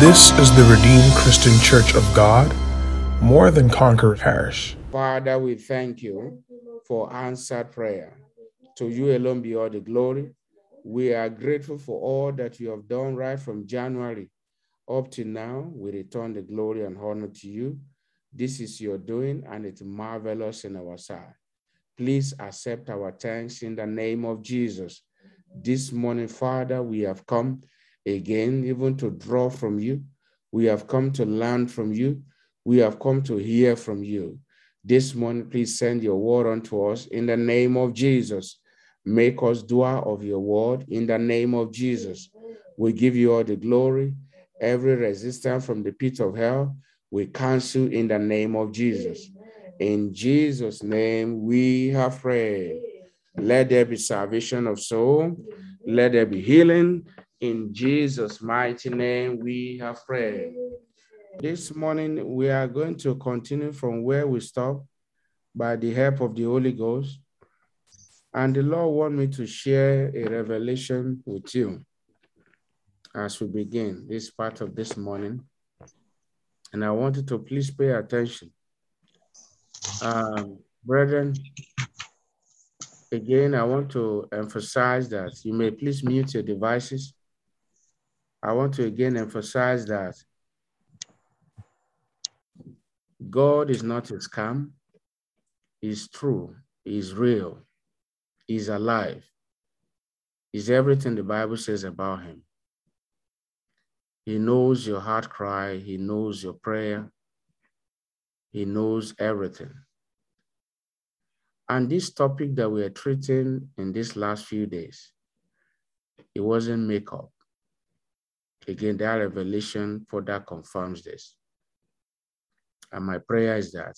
This is the Redeemed Christian Church of God, more than Conqueror Parish. Father, we thank you for answered prayer. To you alone be all the glory. We are grateful for all that you have done right from January up to now. We return the glory and honor to you. This is your doing, and it's marvelous in our sight. Please accept our thanks in the name of Jesus. This morning, Father, we have come again, even to draw from you. We have come to learn from you. We have come to hear from you. This morning, please send your word unto us in the name of Jesus. Make us doer of your word in the name of Jesus. We give you all the glory. Every resistance from the pit of hell, we cancel in the name of Jesus. In Jesus' name, we have prayed. Let there be salvation of soul. Let there be healing. In Jesus' mighty name, we have prayed. This morning, we are going to continue from where we stopped by the help of the Holy Ghost. And the Lord want me to share a revelation with you as we begin this part of this morning. And I want you to please pay attention. Um, brethren, again, I want to emphasize that you may please mute your devices. I want to again emphasize that God is not a scam. He's true. He's real. He's alive. He's everything the Bible says about him. He knows your heart cry. He knows your prayer. He knows everything. And this topic that we are treating in these last few days, it wasn't makeup. Again, that revelation further confirms this. And my prayer is that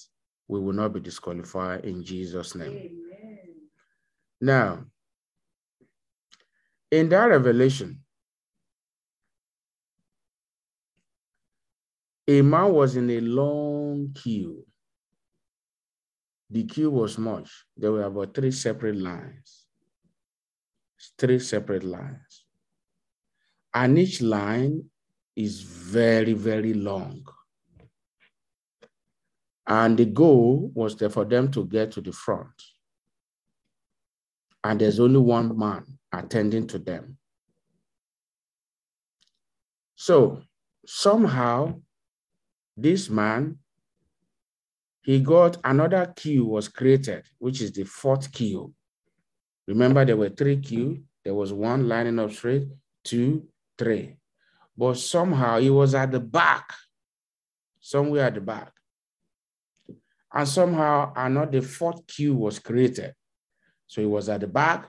we will not be disqualified in Jesus' name. Amen. Now, in that revelation, a man was in a long queue. The queue was much. There were about three separate lines. Three separate lines. And each line is very, very long. And the goal was there for them to get to the front. And there's only one man attending to them. So somehow, this man, he got another queue was created, which is the fourth queue. Remember, there were three queue. There was one lining up straight, two, three. But somehow he was at the back, somewhere at the back. And somehow another fourth queue was created. So he was at the back.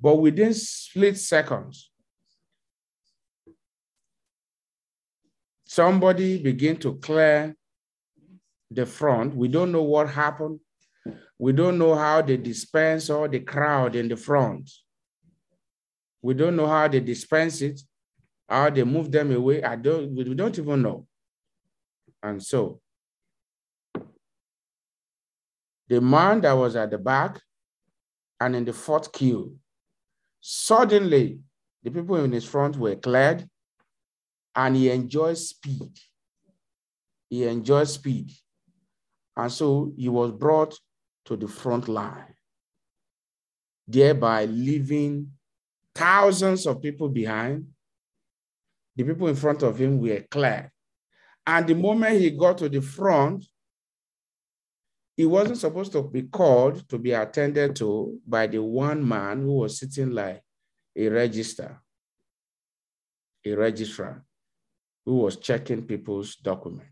But within split seconds, somebody began to clear the front. We don't know what happened. We don't know how they dispense all the crowd in the front. We don't know how they dispense it, how they move them away. I don't, we don't even know. And so the man that was at the back and in the fourth queue, suddenly the people in his front were cleared and he enjoyed speed. He enjoyed speed. And so he was brought to the front line, thereby leaving thousands of people behind. The people in front of him were cleared. And the moment he got to the front, he wasn't supposed to be called to be attended to by the one man who was sitting like a register, a registrar who was checking people's document.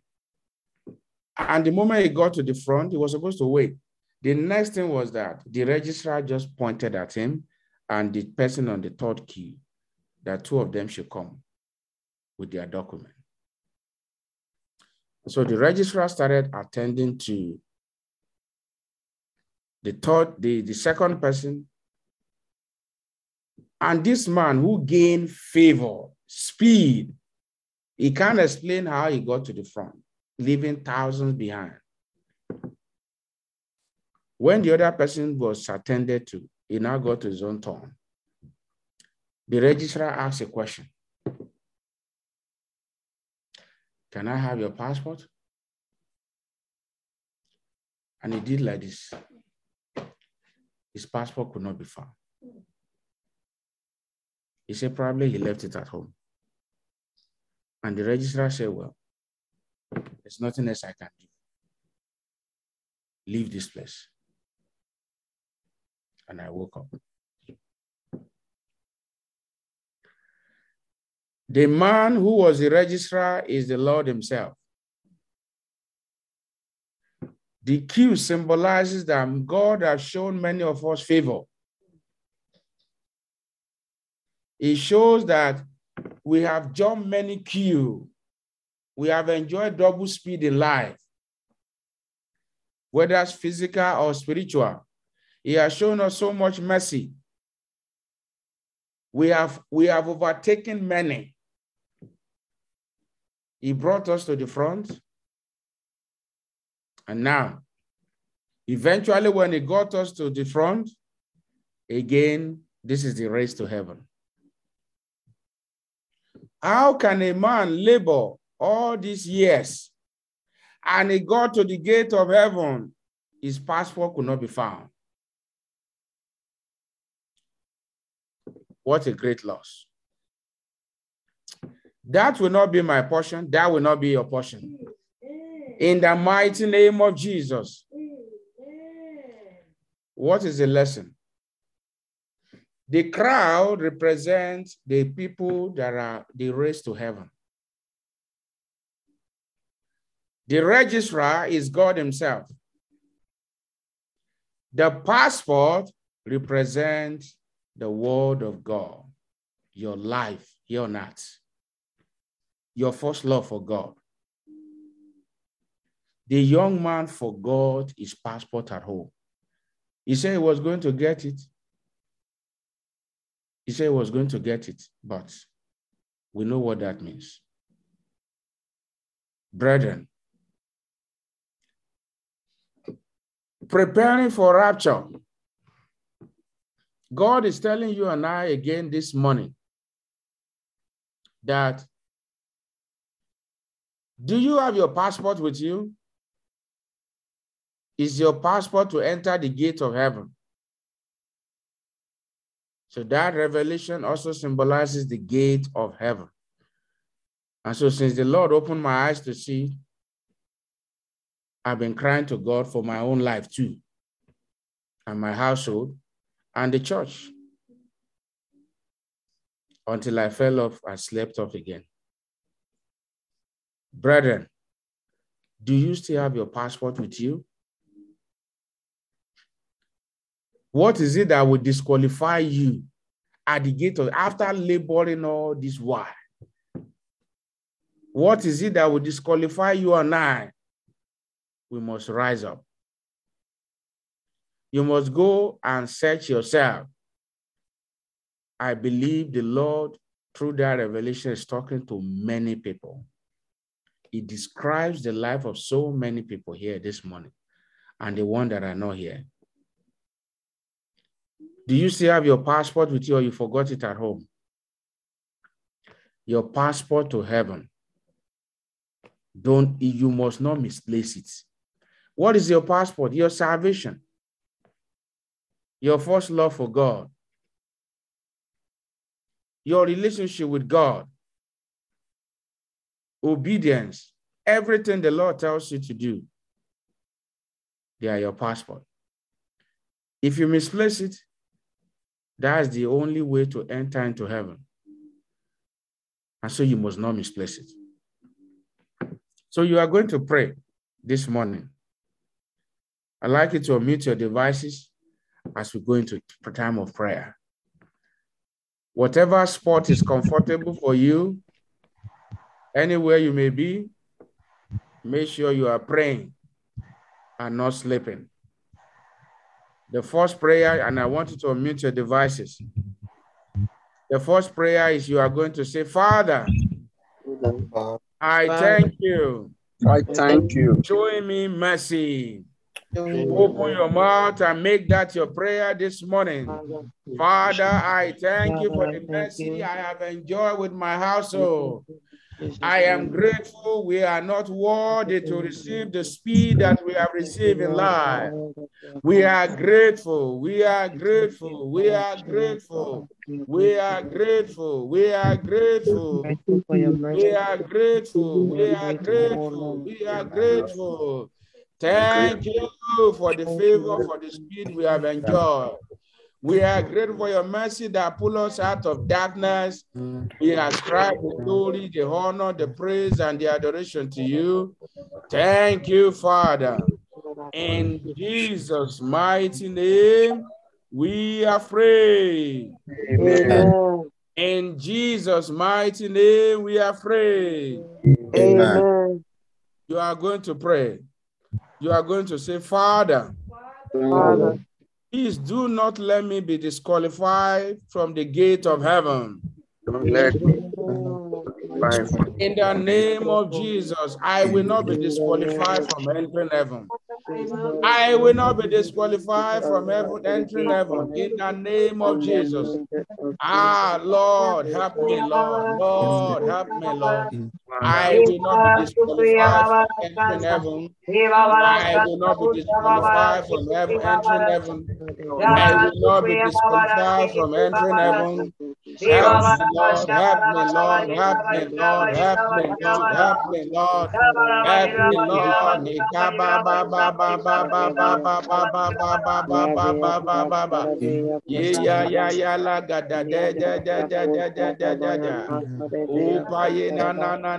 And the moment he got to the front, he was supposed to wait. The next thing was that the registrar just pointed at him and the person on the third queue that two of them should come with their document. So the registrar started attending to the third, the, the second person. And this man who gained favor, speed, he can't explain how he got to the front, leaving thousands behind. When the other person was attended to, he now got to his own turn. The registrar asked a question. Can I have your passport? And he did like this. His passport could not be found. He said probably he left it at home. And the registrar said, Well, there's nothing else I can do. Leave this place. And I woke up. The man who was the registrar is the Lord Himself. The Q symbolizes that God has shown many of us favor. It shows that we have jumped many Q. We have enjoyed double speed in life, whether it's physical or spiritual. He has shown us so much mercy. We have, we have overtaken many. He brought us to the front. And now, eventually, when he got us to the front, again, this is the race to heaven. How can a man labor all these years and he got to the gate of heaven? His passport could not be found. What a great loss. That will not be my portion. That will not be your portion. In the mighty name of Jesus. What is the lesson? The crowd represents the people that are the race to heaven. The registrar is God Himself. The passport represents the word of God, your life your earth your first love for God. The young man forgot his passport at home. He said he was going to get it. He said he was going to get it, but we know what that means. Brethren, preparing for rapture. God is telling you and I again this morning that do you have your passport with you? Is your passport to enter the gate of heaven? So that revelation also symbolizes the gate of heaven. And so, since the Lord opened my eyes to see, I've been crying to God for my own life too, and my household, and the church, until I fell off and slept off again. Brethren, do you still have your passport with you? What is it that would disqualify you at the gate of after laboring all this while? What is it that would disqualify you and I? We must rise up. You must go and search yourself. I believe the Lord, through that revelation, is talking to many people. It describes the life of so many people here this morning and the one that are not here. Do you still have your passport with you or you forgot it at home? Your passport to heaven. Don't you must not misplace it. What is your passport? Your salvation. Your first love for God. Your relationship with God obedience, everything the Lord tells you to do, they are your passport. If you misplace it, that's the only way to enter into heaven. And so you must not misplace it. So you are going to pray this morning. I'd like you to unmute your devices as we go into time of prayer. Whatever spot is comfortable for you, Anywhere you may be, make sure you are praying and not sleeping. The first prayer, and I want you to unmute your devices. The first prayer is you are going to say, Father, I thank you. I thank you. Showing me mercy. Open your mouth and make that your prayer this morning. Father, I thank you for the mercy I have enjoyed with my household. I am grateful we are not worthy to receive the speed that we have received in life. We are grateful. We are grateful. We are grateful. We are grateful. We are grateful. We are grateful. We are grateful. We are grateful. Thank you for the favor, for the speed we have enjoyed. We are grateful for your mercy that pull us out of darkness. We ascribe the glory, the honor, the praise, and the adoration to you. Thank you, Father. In Jesus' mighty name, we are free. Amen. In Jesus' mighty name, we are free. Amen. You are going to pray. You are going to say, Father, Father, please do not let me be disqualified from the gate of heaven. Don't let me In the name of Jesus, I will not be disqualified from entering heaven. I will not be disqualified from heaven, entering heaven. In the name of Jesus. Ah, Lord, help me, Lord. Lord, help me, Lord. I will not be disqualified from entering heaven. I will not be disqualified from heaven, entering heaven. I will not be disqualified from entering heaven. Help me, Lord. Help me, Lord. Help me, Lord. Help me, Lord. Help me, Lord. Help me, Lord. Nika ba ba ba ba ba ba ba ba ba ba ba ba ba ba ba ba ba ba. Ye ya ya ya la ga da da da da da da da da da da. Upa ye na na na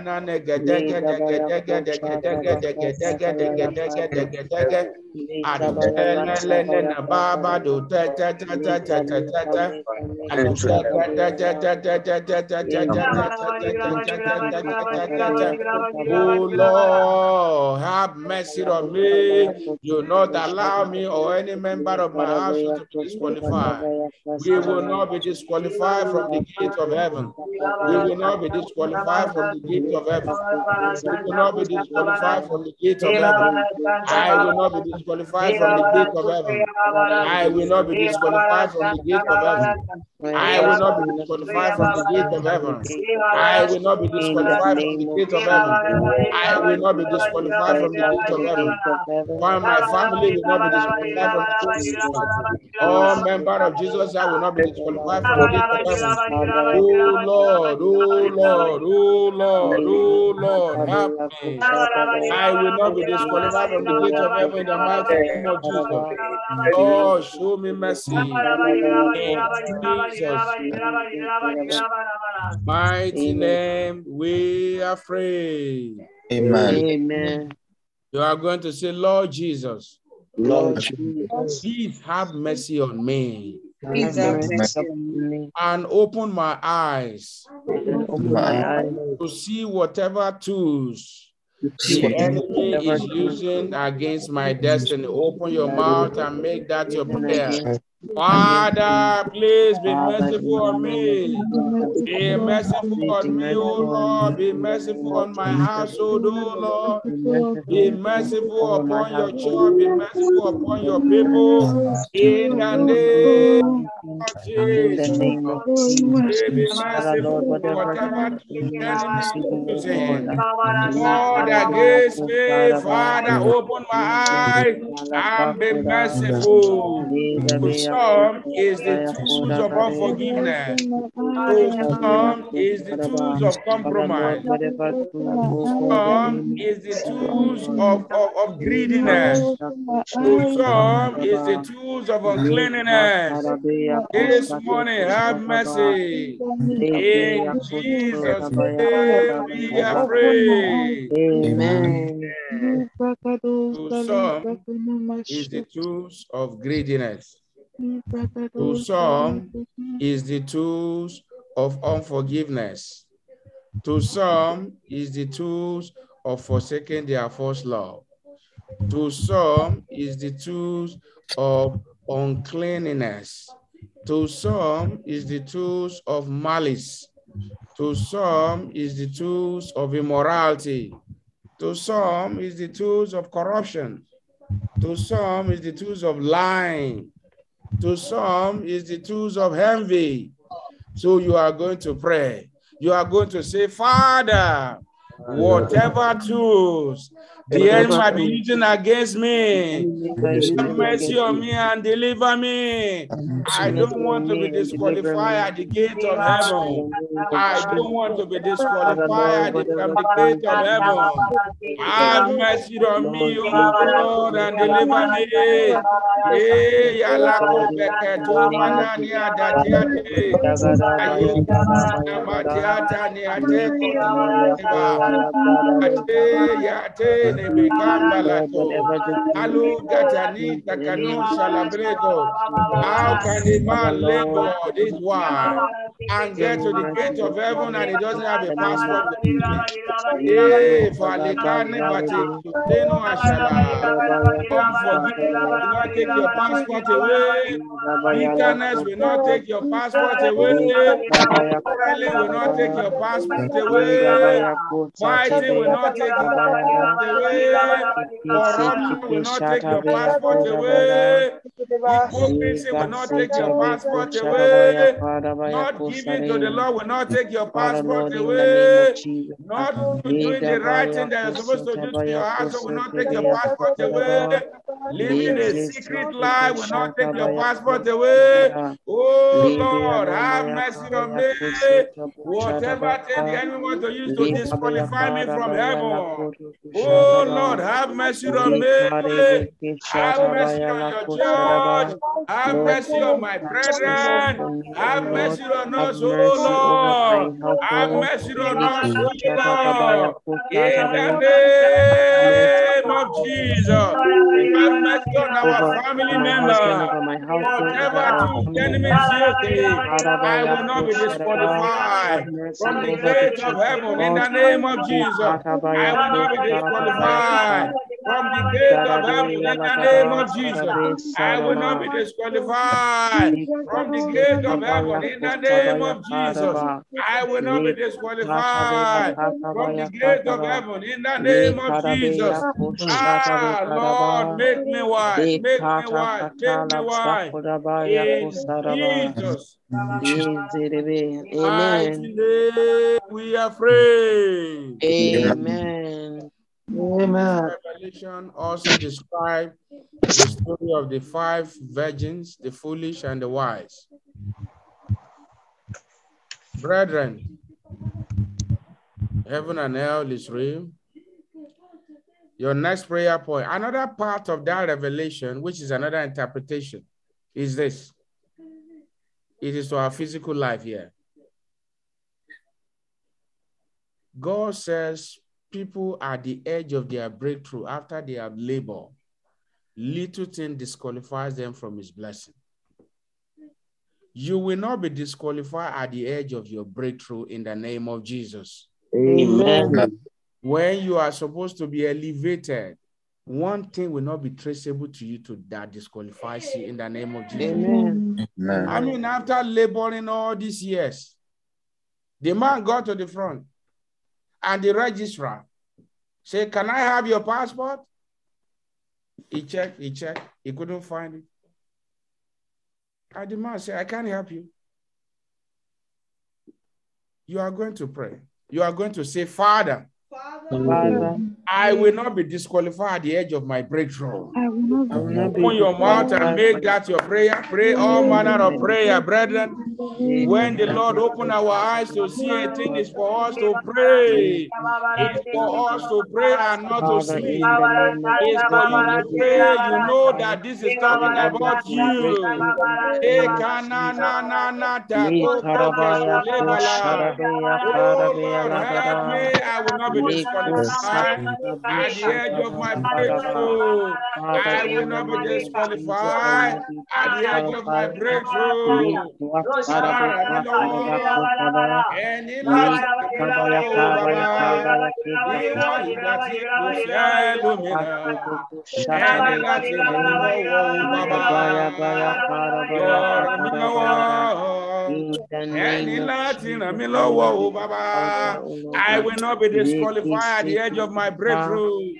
Oh Lord, have mercy on me. You not allow me or any member of my house to be disqualified. We will not be disqualified from the gate of heaven. We will not be disqualified from the gate of heaven. Will not be disqualified from the gate of heaven. I will not be disqualified from the gate of heaven. I will not be disqualified from the gate of heaven. I will not be disqualified from the gate of heaven. I will not be disqualified from the gate of heaven. I will not be disqualified from the gate of heaven. While my family will not be disqualified from the gate of heaven. All members of Jesus, I will not be disqualified from the gate of heaven. Oh Lord, oh Lord, oh Lord, oh Lord, help me. I will not be disqualified from the gate of heaven in the mighty name of Jesus. Lord, show me mercy. In Jesus' mighty name, we are free. Amen. Amen. You are going to say, Lord Jesus, Lord Jesus, please have mercy on me have mercy on me and open my eyes open my eyes to see whatever tools to the enemy is using against my destiny. Open your mouth and make that your prayer. Father, please be merciful on me. Be merciful on me, O Lord. Be merciful on my household, O Lord. Be merciful upon your church. Be merciful upon your people. In the name Father Lord, against me, Father, open my eyes and be merciful. To is the tools of unforgiveness. To is the tools of compromise. to is the tools of, of, of greediness. To is the tools of uncleanness. This morning, have mercy. In Jesus' name, we are free. Amen. To some is the tools of greediness. To some is the tools of unforgiveness. To some is the tools of forsaking their first love. To some is the tools of uncleanliness. To some is the tools of malice. To some is the tools of immorality. To some is the tools of corruption. To some is the tools of lying. To some is the tools of envy. So you are going to pray. You are going to say, Father, whatever tools the enemy might be using against me, have mercy on me and deliver me. I don't want to be disqualified at the gate of heaven. I don't want to be disqualified at the, from the gate of heaven. Have mercy on me, O Lord, and deliver me. Eh, yalako beke manani adatiate. Aye, namatiata ni ate kotiba. Ate, yate, ne bekamba lato. Alu gatani takanu shalabrego. How can a man labor this wide and get to the gate of heaven and he doesn't have a passport? Eh, falikane bati tenu ashala. Unforgiveness will not take your passport away. Bitterness will not take your passport away. Quarreling will not take your passport away. Fighting will not take your passport away. Corruption will not take your passport away. Hypocrisy will not take your passport away. Not giving to the Lord will not take your passport away. Not doing the right thing that you're supposed to do to your household will not take your passport away. Living a secret life will not take your passport away. Oh Lord, have mercy on me. Whatever thing the enemy wants to use to disqualify me from heaven. Oh Lord, have mercy on me. Have mercy on your church. Have mercy on my brethren. Have mercy on us, oh Lord. Have mercy on us, oh Lord. In the name of Jesus. Mercy on our family members. Whatever the enemy is using, I will not be disqualified from the gate of heaven. In the name of Jesus, I will not be disqualified from the gate of heaven. In the name of Jesus, I will not be disqualified from the gate of heaven. In the name of Jesus, I will not be disqualified from the gate of heaven. In the name of Jesus, ah, Lord, make me wise, make me wise, make me wise. In Jesus' Amen. we are free. Amen. Amen. Revelation also describes the story of the five virgins, the foolish and the wise. Brethren, heaven and hell is real. Your next prayer point, another part of that revelation, which is another interpretation, is this. It is to our physical life here. God says people are at the edge of their breakthrough after they have labored. Little thing disqualifies them from his blessing. You will not be disqualified at the edge of your breakthrough in the name of Jesus. Amen. When you are supposed to be elevated, one thing will not be traceable to you to that disqualifies you in the name of Jesus. Amen. Amen. I mean, after laboring all these years, the man got to the front and the registrar said, Can I have your passport? He checked, he checked, he couldn't find it. And the man said, I can't help you. You are going to pray. You are going to say, Father, Father, I will not be disqualified at the edge of my breakthrough. I will not I will not Open your mouth and make that your prayer. Pray all manner of prayer, brethren. When the Lord open our eyes to see a thing, is for us to pray. It's for us to pray and not to sleep. the name of It's for you to pray. You know that this is talking about you. Oh Lord, help me. I will not be disqualified at the edge of my breakthrough. I will not be name of Jesus, I will disqualified at the edge of my breakthrough. Me kuasarabaya Ara mi karabaya lọ́wọ́, kusharabaya. ẹni láti ràn mí lọ́wọ́ o bàbá. karabaya Níwọ̀n ìgbà tí kò sẹ́ lómìnira, kusharabaya. ẹni láti ràn mí lọ́wọ́ o bàbá. Karabaya baya karabaya Lọ ràn mí karabaya. lọ́wọ́, the Ẹni name of láti ràn mí Jesus, lọ́wọ́ o Lord, oh, bàbá. Father, O Lord I will not be disqualified at the edge of my breakthrough.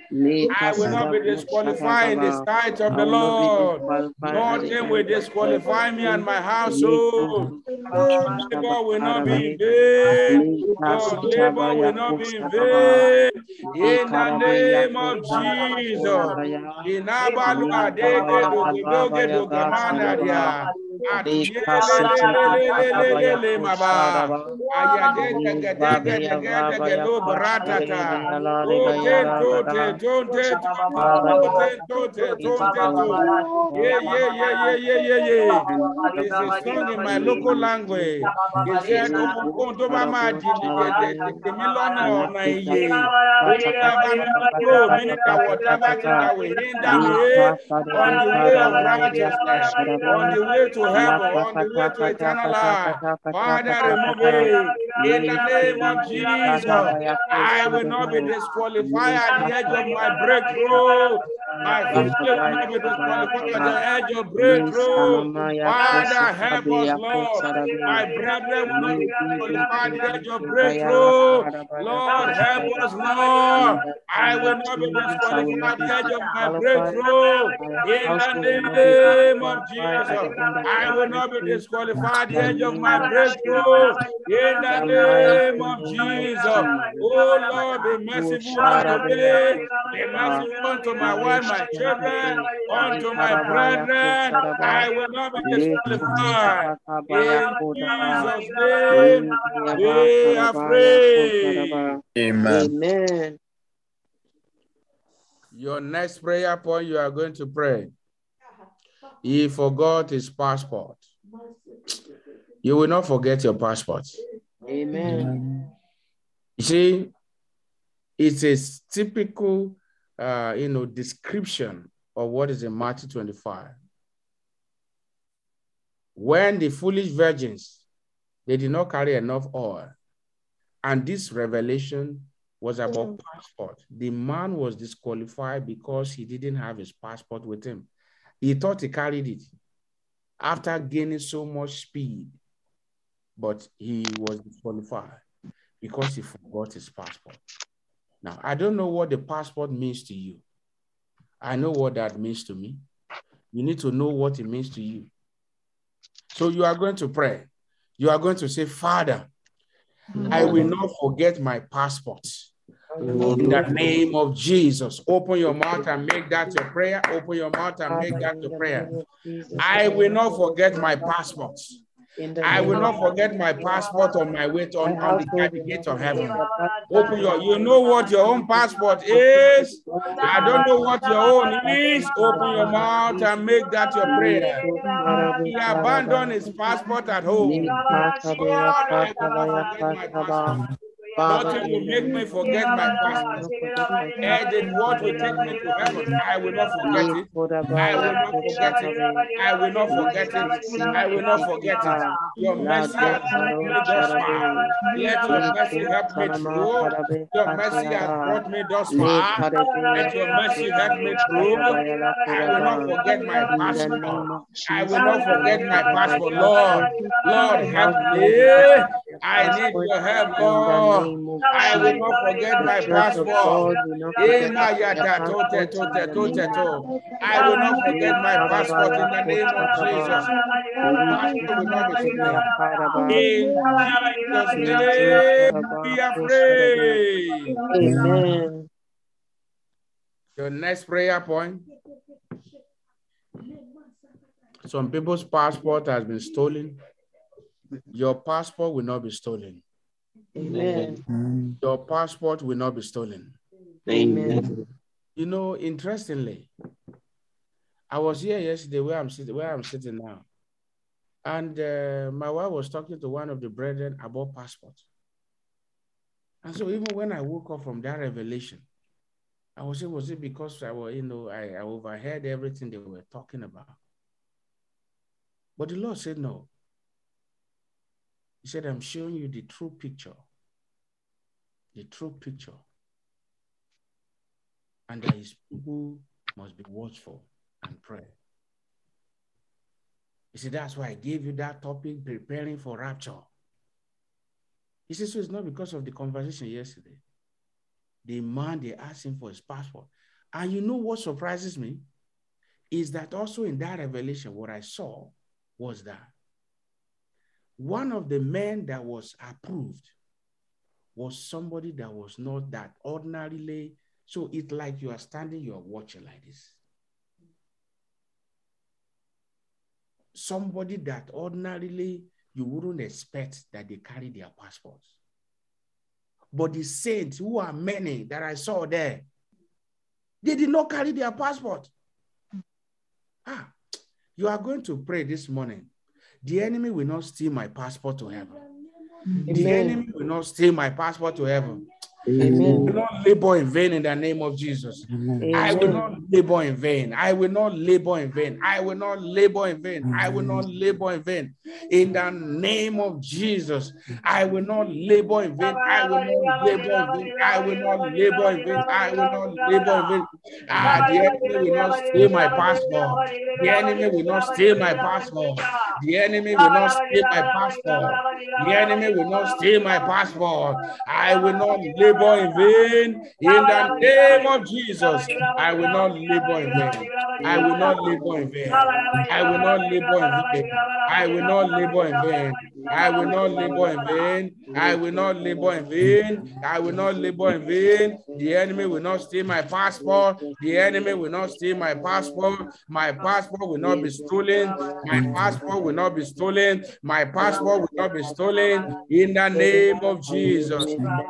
I will not be disqualified in the sight of the Lord. Nothing will disqualify me and my household. Oh, oh, labor will not be in vain. Your labor will not be in vain. In the name of Jesus. Inabalu adege dogodoge dogamanaria. Atiyelelelelelelele maba. Ayadege gedege degedege lo bratata. Ote tote tote tote tote tote tote. Yeah, yeah, yeah, yeah, yeah, yeah, yeah. It's a song in my local language. He said, "Ohunkóhun tó bá máa di mí lọ́nà ọ̀nà ìyè. Tá a bá mi kúrò mí níta whatever thing that will hinder me on the way of righteousness, on the way to heaven, on the way to eternal life. Father, remove it. In the name of Jesus, I will not be disqualified at the edge of my breakthrough. My disqualified at the edge of breakthrough. Lord. My the edge of breakthrough. Lord, Lord. I will not be disqualified the edge of my breakthrough. In the name of Jesus, I will not be disqualified the edge of my breakthrough. In the name of Jesus, oh Lord, be merciful unto me. Be merciful unto my wife, my children, unto my brethren. I will not be disqualified. In Jesus' name, we are free. Amen. Amen. Your next prayer point you are going to pray. He forgot his passport. You will not forget your passport. Amen. You see, it's a typical, uh, you know, description of what is in Matthew 25. When the foolish virgins, they did not carry enough oil, and this revelation was about passport. The man was disqualified because he didn't have his passport with him. He thought he carried it after gaining so much speed, but he was disqualified because he forgot his passport. Now, I don't know what the passport means to you. I know what that means to me. You need to know what it means to you. So you are going to pray. You are going to say, Father, I will not forget my passport. In the name of Jesus, open your mouth and make that your prayer. Open your mouth and make that your prayer. I will not forget my passport. I will not forget my passport on my way to on, on the gate of heaven. Open your, you know what your own passport is. I don't know what your own is. Open your mouth and make that your prayer. He abandoned his passport at home. Lord, I will not forget my passport. Nothing will make me forget my passport. And then what will take me to heaven? I will not forget it. I will not forget it. I will not forget it. I will not forget it. Your mercy brought me thus far. Let your mercy help me through. Your mercy has brought me thus far. Let your mercy help me through. I will not forget my passport. I will not forget my passport. Lord, Lord, help me. I need your help, Lord. I will not forget my passport. I will not forget my passport in the name of Jesus. Passport will not be forgotten. In Jesus' name, are free. Amen. Your next prayer point. Some people's passport has been stolen. Your passport will not be stolen. Amen. Your passport will not be stolen. Amen. You know, interestingly, I was here yesterday where I'm sitting, where I'm sitting now, and uh, my wife was talking to one of the brethren about passport. And so even when I woke up from that revelation, I was saying, was it because I was, you know, I, I overheard everything they were talking about? But the Lord said no. He said, I'm showing you the true picture. The true picture. And that his people must be watchful and pray. He said, that's why I gave you that topic, preparing for rapture. He said, so it's not because of the conversation yesterday. The man, they asked him for his passport. And you know what surprises me? Is that also in that revelation, what I saw was that one of the men that was approved was somebody that was not that ordinarily. So it's like you are standing, you are watching like this. Somebody that ordinarily you wouldn't expect that they carry their passports. But the saints, who are many that I saw there, they did not carry their passport. Ah, you are going to pray this morning. The enemy will not steal my passport to heaven. Amen. The enemy will not steal my passport to heaven. I Amen. will not labor in vain in the name of Jesus. I will not labor in vain. I will not labor in vain. I will not labor in vain. I will not labor in vain. In the name of Jesus, I will not labor in vain. I will not labor in vain. I will not labor in vain. I will not labor in vain. Ah, the enemy will not steal my passport. The enemy will not steal my passport. The enemy will not steal my passport. The enemy will not steal my passport. I will not labor in vain. In the name of Jesus, I will not labor in vain. I will not labor in vain. I will not labor in vain. I will not labor in vain. I will not labor in vain. I will not labor in vain. I will not labor in vain. The enemy will not steal my passport. The enemy will not steal my passport. My passport will not be stolen. My passport will not be stolen. My passport will not be stolen. In the name of Jesus.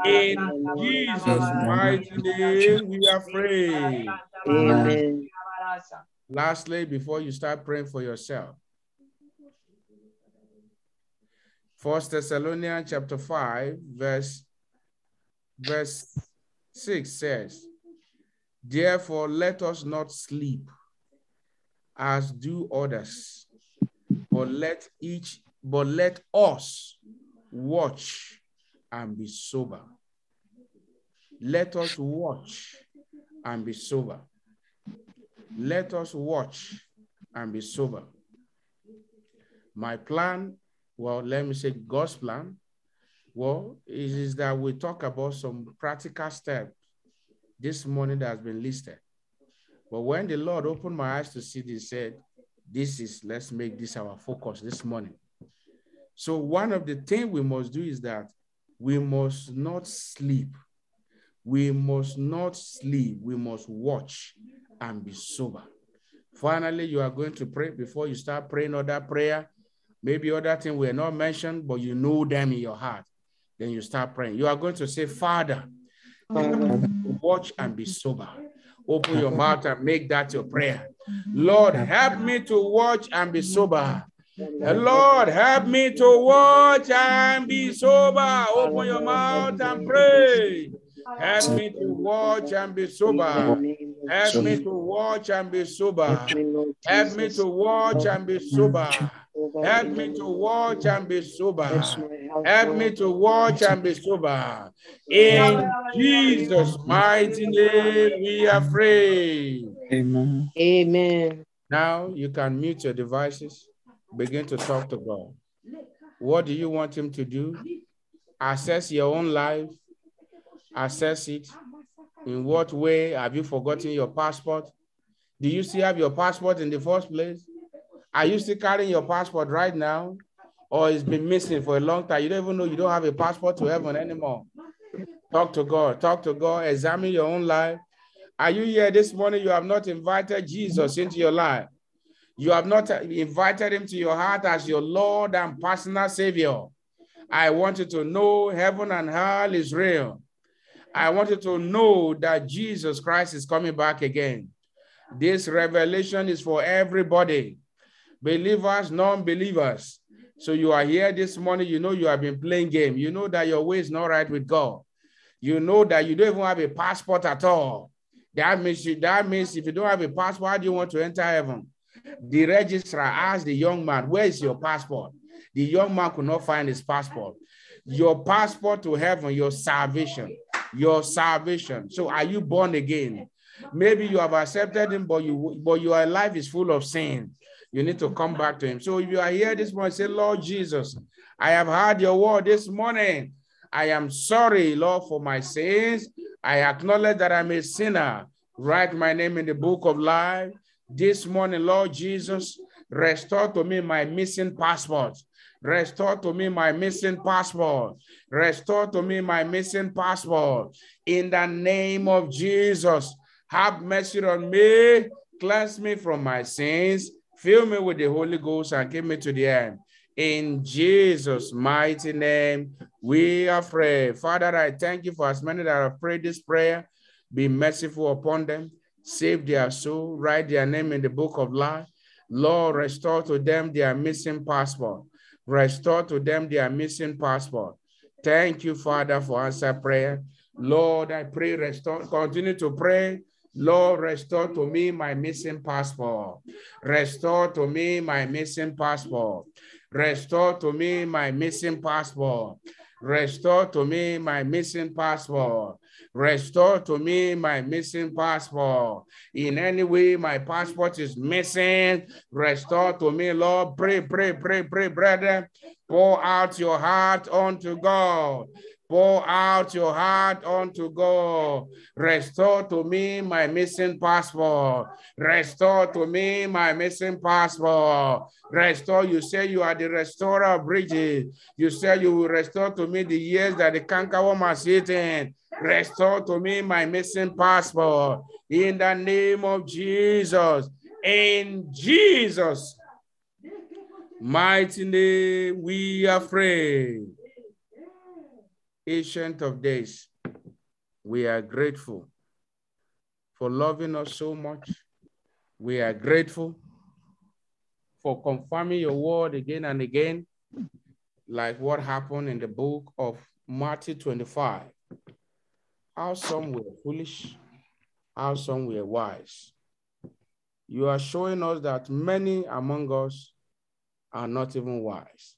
In Jesus' mighty name, we are free. Amen. Lastly, before you start praying for yourself, First Thessalonians chapter 5, verse, verse 6 says, Therefore, let us not sleep as do others, but let each, but let us watch and be sober. Let us watch and be sober. Let us watch and be sober. My plan, well, let me say God's plan, well, is, is that we talk about some practical steps this morning that has been listed. But when the Lord opened my eyes to see this, he said, This is, let's make this our focus this morning. So, one of the things we must do is that we must not sleep. We must not sleep. We must watch and be sober. Finally, you are going to pray before you start praying other prayer. Maybe other things were not mentioned, but you know them in your heart. Then you start praying. You are going to say, Father, watch and be sober. Open your mouth and make that your prayer. Lord, help me to watch and be sober. Lord, help me to watch and be sober. Open your mouth and pray. Help me to watch and be sober. Help me to watch and be sober. Help me to watch and be sober. Help me to watch and be sober. Help me to watch and be sober. In Jesus' mighty name, we are free. Amen. Amen. Now you can mute your devices. Begin to talk to God. What do you want Him to do? Assess your own life. Assess it. In what way have you forgotten your passport? Do you still have your passport in the first place? Are you still carrying your passport right now? Or it's been missing for a long time? You don't even know you don't have a passport to heaven anymore. Talk to God. Talk to God. Examine your own life. Are you here this morning? You have not invited Jesus into your life. You have not invited him to your heart as your Lord and personal Savior. I want you to know heaven and hell is real. I want you to know that Jesus Christ is coming back again. This revelation is for everybody, believers, non-believers. So you are here this morning, you know you have been playing game. You know that your way is not right with God. You know that you don't even have a passport at all. That means, you, that means if you don't have a passport, how do you want to enter heaven? The registrar asked the young man, where is your passport? The young man could not find his passport. Your passport to heaven, your salvation, your salvation. So are you born again? Maybe you have accepted him, but you but your life is full of sin. You need to come back to him. So if you are here this morning, say, Lord Jesus, I have heard your word this morning. I am sorry, Lord, for my sins. I acknowledge that I'm a sinner. Write my name in the book of life. This morning, Lord Jesus, restore to me my missing passport. Restore to me my missing passport. Restore to me my missing passport. In the name of Jesus, have mercy on me. Cleanse me from my sins. Fill me with the Holy Ghost and give me to the end. In Jesus' mighty name, we are free. Father, I thank you for as many that have prayed this prayer. Be merciful upon them. Save their soul. Write their name in the book of life. Lord, restore to them their missing passport. Restore to them their missing passport. Thank you, Father, for answer prayer. Lord, I pray, restore, continue to pray. Lord, restore to me my missing passport. Restore to me my missing passport. Restore to me my missing passport. Restore to me my missing passport. Restore to me my missing passport. In any way, my passport is missing. Restore to me, Lord. Pray, pray, pray, pray, brother. Pour out your heart unto God. Pour out your heart unto God. Restore to me my missing passport. Restore to me my missing passport. Restore. You say you are the restorer of bridges. You say you will restore to me the years that the cankerworm has eaten. Restore to me my missing passport. In the name of Jesus. In Jesus' mighty name, we are free. Ancient of days, we are grateful for loving us so much. We are grateful for confirming your word again and again, like what happened in the book of Matthew 25. How some were foolish, how some were wise. You are showing us that many among us are not even wise.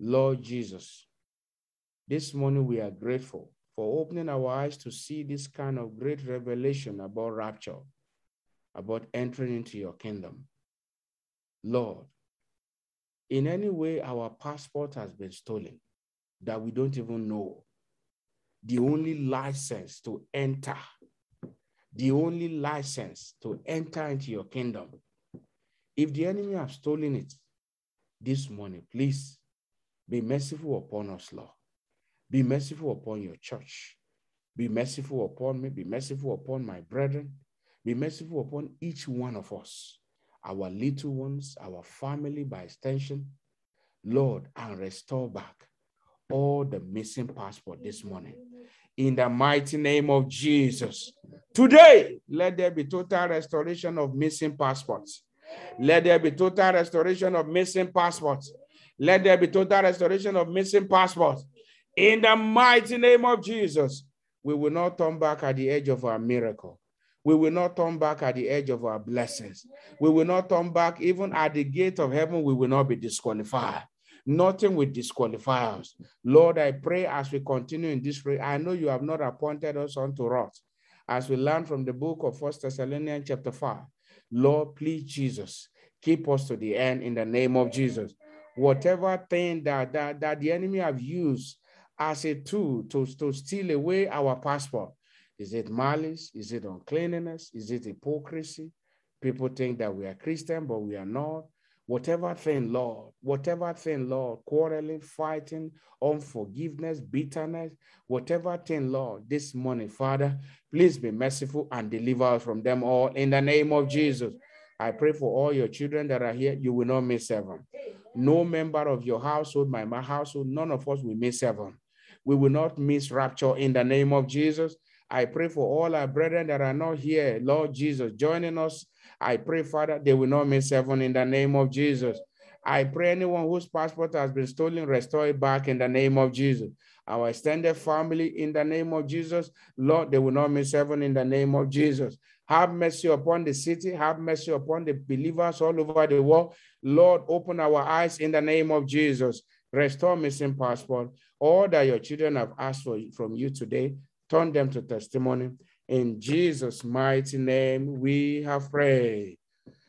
Lord Jesus, this morning we are grateful for opening our eyes to see this kind of great revelation about rapture, about entering into your kingdom. Lord, in any way our passport has been stolen that we don't even know, the only license to enter, the only license to enter into your kingdom. If the enemy have stolen it this morning, please be merciful upon us, Lord. Be merciful upon your church. Be merciful upon me. Be merciful upon my brethren. Be merciful upon each one of us, our little ones, our family by extension. Lord, and restore back all the missing passport this morning. In the mighty name of Jesus. Today, let there be total restoration of missing passports. Let there be total restoration of missing passports. Let there be total restoration of missing passports. In the mighty name of Jesus, we will not turn back at the edge of our miracle. We will not turn back at the edge of our blessings. We will not turn back even at the gate of heaven. We will not be disqualified. Nothing will disqualify us. Lord, I pray as we continue in this prayer. I know you have not appointed us unto wrath. As we learn from the book of First Thessalonians chapter 5. Lord, please, Jesus, keep us to the end in the name of Jesus. Whatever thing that, that, that the enemy have used as a tool to, to steal away our passport. Is it malice? Is it uncleanness? Is it hypocrisy? People think that we are Christian, but we are not. Whatever thing, Lord, whatever thing, Lord, quarreling, fighting, unforgiveness, bitterness, whatever thing, Lord, this morning, Father, please be merciful and deliver us from them all in the name of Jesus. I pray for all your children that are here, you will not miss heaven. No member of your household, my, my household, none of us will miss heaven. We will not miss rapture in the name of Jesus. I pray for all our brethren that are not here, Lord Jesus, joining us. I pray, Father, they will not miss heaven in the name of Jesus. I pray anyone whose passport has been stolen, restore it back in the name of Jesus. Our extended family, in the name of Jesus, Lord, they will not miss heaven in the name of Jesus. Have mercy upon the city. Have mercy upon the believers all over the world. Lord, open our eyes in the name of Jesus. Restore missing passport. All that your children have asked for from you today, turn them to testimony. In Jesus' mighty name, we have prayed.